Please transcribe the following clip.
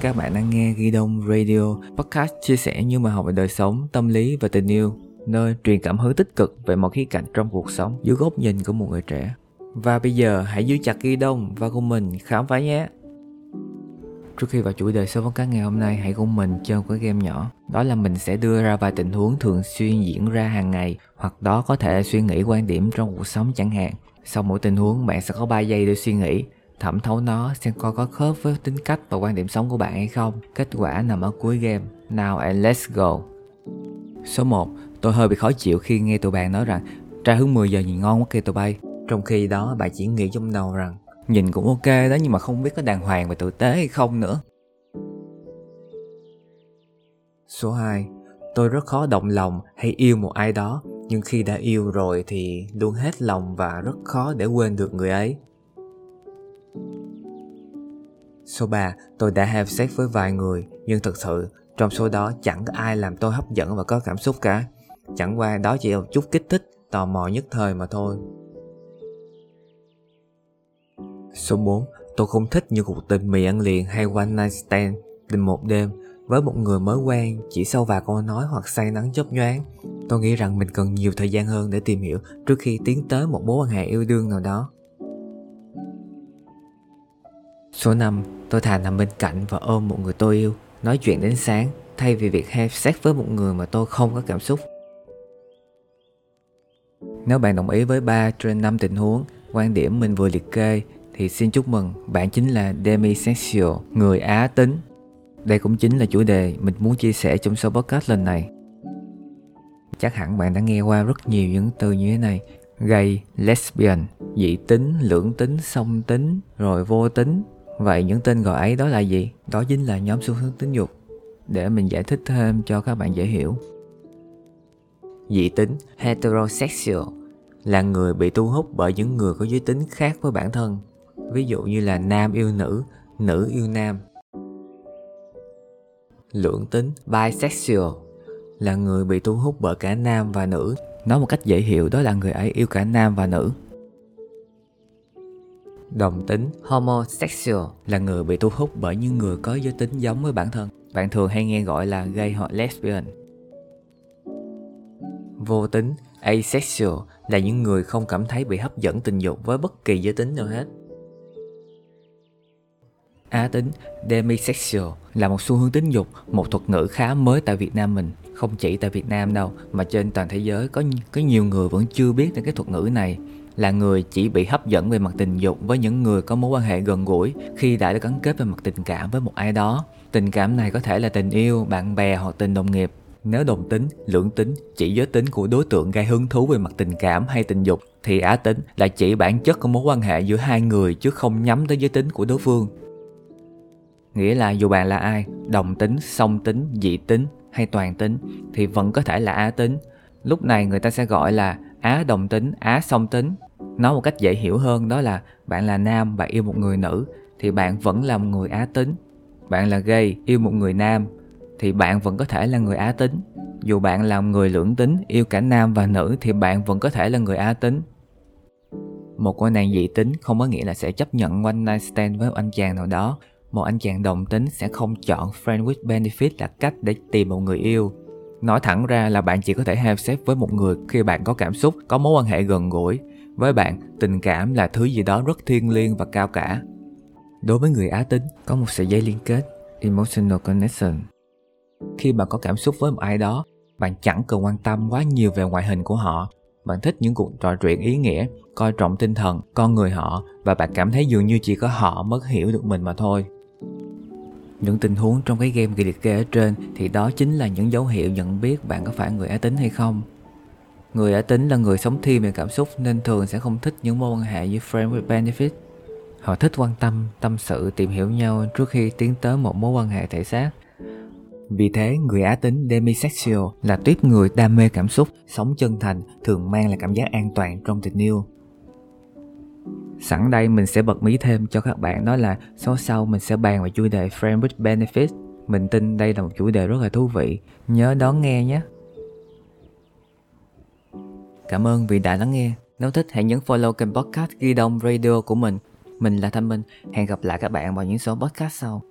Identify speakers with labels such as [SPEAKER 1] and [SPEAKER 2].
[SPEAKER 1] các bạn đang nghe Ghi Đông Radio, podcast chia sẻ những bài học về đời sống, tâm lý và tình yêu, nơi truyền cảm hứng tích cực về mọi khía cạnh trong cuộc sống dưới góc nhìn của một người trẻ. Và bây giờ hãy giữ chặt Ghi Đông và cùng mình khám phá nhé! Trước khi vào chủ đề số podcast ngày hôm nay, hãy cùng mình chơi một cái game nhỏ. Đó là mình sẽ đưa ra vài tình huống thường xuyên diễn ra hàng ngày, hoặc đó có thể là suy nghĩ quan điểm trong cuộc sống chẳng hạn. Sau mỗi tình huống, bạn sẽ có 3 giây để suy nghĩ thẩm thấu nó, xem coi có khớp với tính cách và quan điểm sống của bạn hay không. Kết quả nằm ở cuối game. Now and let's go. Số 1. Tôi hơi bị khó chịu khi nghe tụi bạn nói rằng trà hướng 10 giờ nhìn ngon quá kìa tụi bay. Trong khi đó, bạn chỉ nghĩ trong đầu rằng nhìn cũng ok đó nhưng mà không biết có đàng hoàng và tử tế hay không nữa. Số 2. Tôi rất khó động lòng hay yêu một ai đó, nhưng khi đã yêu rồi thì luôn hết lòng và rất khó để quên được người ấy. Số 3, tôi đã have sex với vài người, nhưng thực sự trong số đó chẳng có ai làm tôi hấp dẫn và có cảm xúc cả. Chẳng qua đó chỉ là một chút kích thích, tò mò nhất thời mà thôi. Số 4, tôi không thích những cuộc tình mì ăn liền hay one night stand tình một đêm với một người mới quen chỉ sau vài câu nói hoặc say nắng chớp nhoáng. Tôi nghĩ rằng mình cần nhiều thời gian hơn để tìm hiểu trước khi tiến tới một mối quan hệ yêu đương nào đó. Số 5, tôi thà nằm bên cạnh và ôm một người tôi yêu, nói chuyện đến sáng thay vì việc have sex với một người mà tôi không có cảm xúc. Nếu bạn đồng ý với 3 trên 5 tình huống, quan điểm mình vừa liệt kê thì xin chúc mừng, bạn chính là demisexual, người Á tính. Đây cũng chính là chủ đề mình muốn chia sẻ trong số podcast lần này. Chắc hẳn bạn đã nghe qua rất nhiều những từ như thế này Gay, lesbian, dị tính, lưỡng tính, song tính, rồi vô tính Vậy những tên gọi ấy đó là gì? Đó chính là nhóm xu hướng tính dục. Để mình giải thích thêm cho các bạn dễ hiểu. Dị tính heterosexual là người bị thu hút bởi những người có giới tính khác với bản thân. Ví dụ như là nam yêu nữ, nữ yêu nam. Lưỡng tính bisexual là người bị thu hút bởi cả nam và nữ. Nói một cách dễ hiểu đó là người ấy yêu cả nam và nữ. Đồng tính homosexual là người bị thu hút bởi những người có giới tính giống với bản thân. Bạn thường hay nghe gọi là gay hoặc lesbian. Vô tính asexual là những người không cảm thấy bị hấp dẫn tình dục với bất kỳ giới tính nào hết. Á tính demisexual là một xu hướng tính dục, một thuật ngữ khá mới tại Việt Nam mình. Không chỉ tại Việt Nam đâu, mà trên toàn thế giới có có nhiều người vẫn chưa biết đến cái thuật ngữ này là người chỉ bị hấp dẫn về mặt tình dục với những người có mối quan hệ gần gũi khi đã được gắn kết về mặt tình cảm với một ai đó. Tình cảm này có thể là tình yêu, bạn bè hoặc tình đồng nghiệp. Nếu đồng tính, lưỡng tính chỉ giới tính của đối tượng gây hứng thú về mặt tình cảm hay tình dục thì á tính là chỉ bản chất của mối quan hệ giữa hai người chứ không nhắm tới giới tính của đối phương. Nghĩa là dù bạn là ai, đồng tính, song tính, dị tính hay toàn tính thì vẫn có thể là á tính. Lúc này người ta sẽ gọi là á đồng tính, á song tính nói một cách dễ hiểu hơn, đó là bạn là nam và yêu một người nữ, thì bạn vẫn là một người á tính. Bạn là gay, yêu một người nam, thì bạn vẫn có thể là người á tính. Dù bạn là người lưỡng tính, yêu cả nam và nữ, thì bạn vẫn có thể là người á tính. Một cô nàng dị tính không có nghĩa là sẽ chấp nhận one night stand với một anh chàng nào đó. Một anh chàng đồng tính sẽ không chọn friend with benefit là cách để tìm một người yêu. Nói thẳng ra là bạn chỉ có thể have sex với một người khi bạn có cảm xúc, có mối quan hệ gần gũi với bạn, tình cảm là thứ gì đó rất thiêng liêng và cao cả. Đối với người Á tính, có một sợi dây liên kết, emotional connection. Khi bạn có cảm xúc với một ai đó, bạn chẳng cần quan tâm quá nhiều về ngoại hình của họ. Bạn thích những cuộc trò chuyện ý nghĩa, coi trọng tinh thần, con người họ và bạn cảm thấy dường như chỉ có họ mới hiểu được mình mà thôi. Những tình huống trong cái game ghi liệt kê ở trên thì đó chính là những dấu hiệu nhận biết bạn có phải người Á tính hay không. Người đã tính là người sống thiên về cảm xúc nên thường sẽ không thích những mối quan hệ như friend with benefit. Họ thích quan tâm, tâm sự, tìm hiểu nhau trước khi tiến tới một mối quan hệ thể xác. Vì thế, người Á tính demisexual là tuyết người đam mê cảm xúc, sống chân thành, thường mang lại cảm giác an toàn trong tình yêu. Sẵn đây mình sẽ bật mí thêm cho các bạn đó là số sau mình sẽ bàn về chủ đề Friend with Benefit. Mình tin đây là một chủ đề rất là thú vị. Nhớ đón nghe nhé. Cảm ơn vì đã lắng nghe. Nếu thích, hãy nhấn follow kênh podcast Ghi Đông Radio của mình. Mình là Thanh Minh. Hẹn gặp lại các bạn vào những số podcast sau.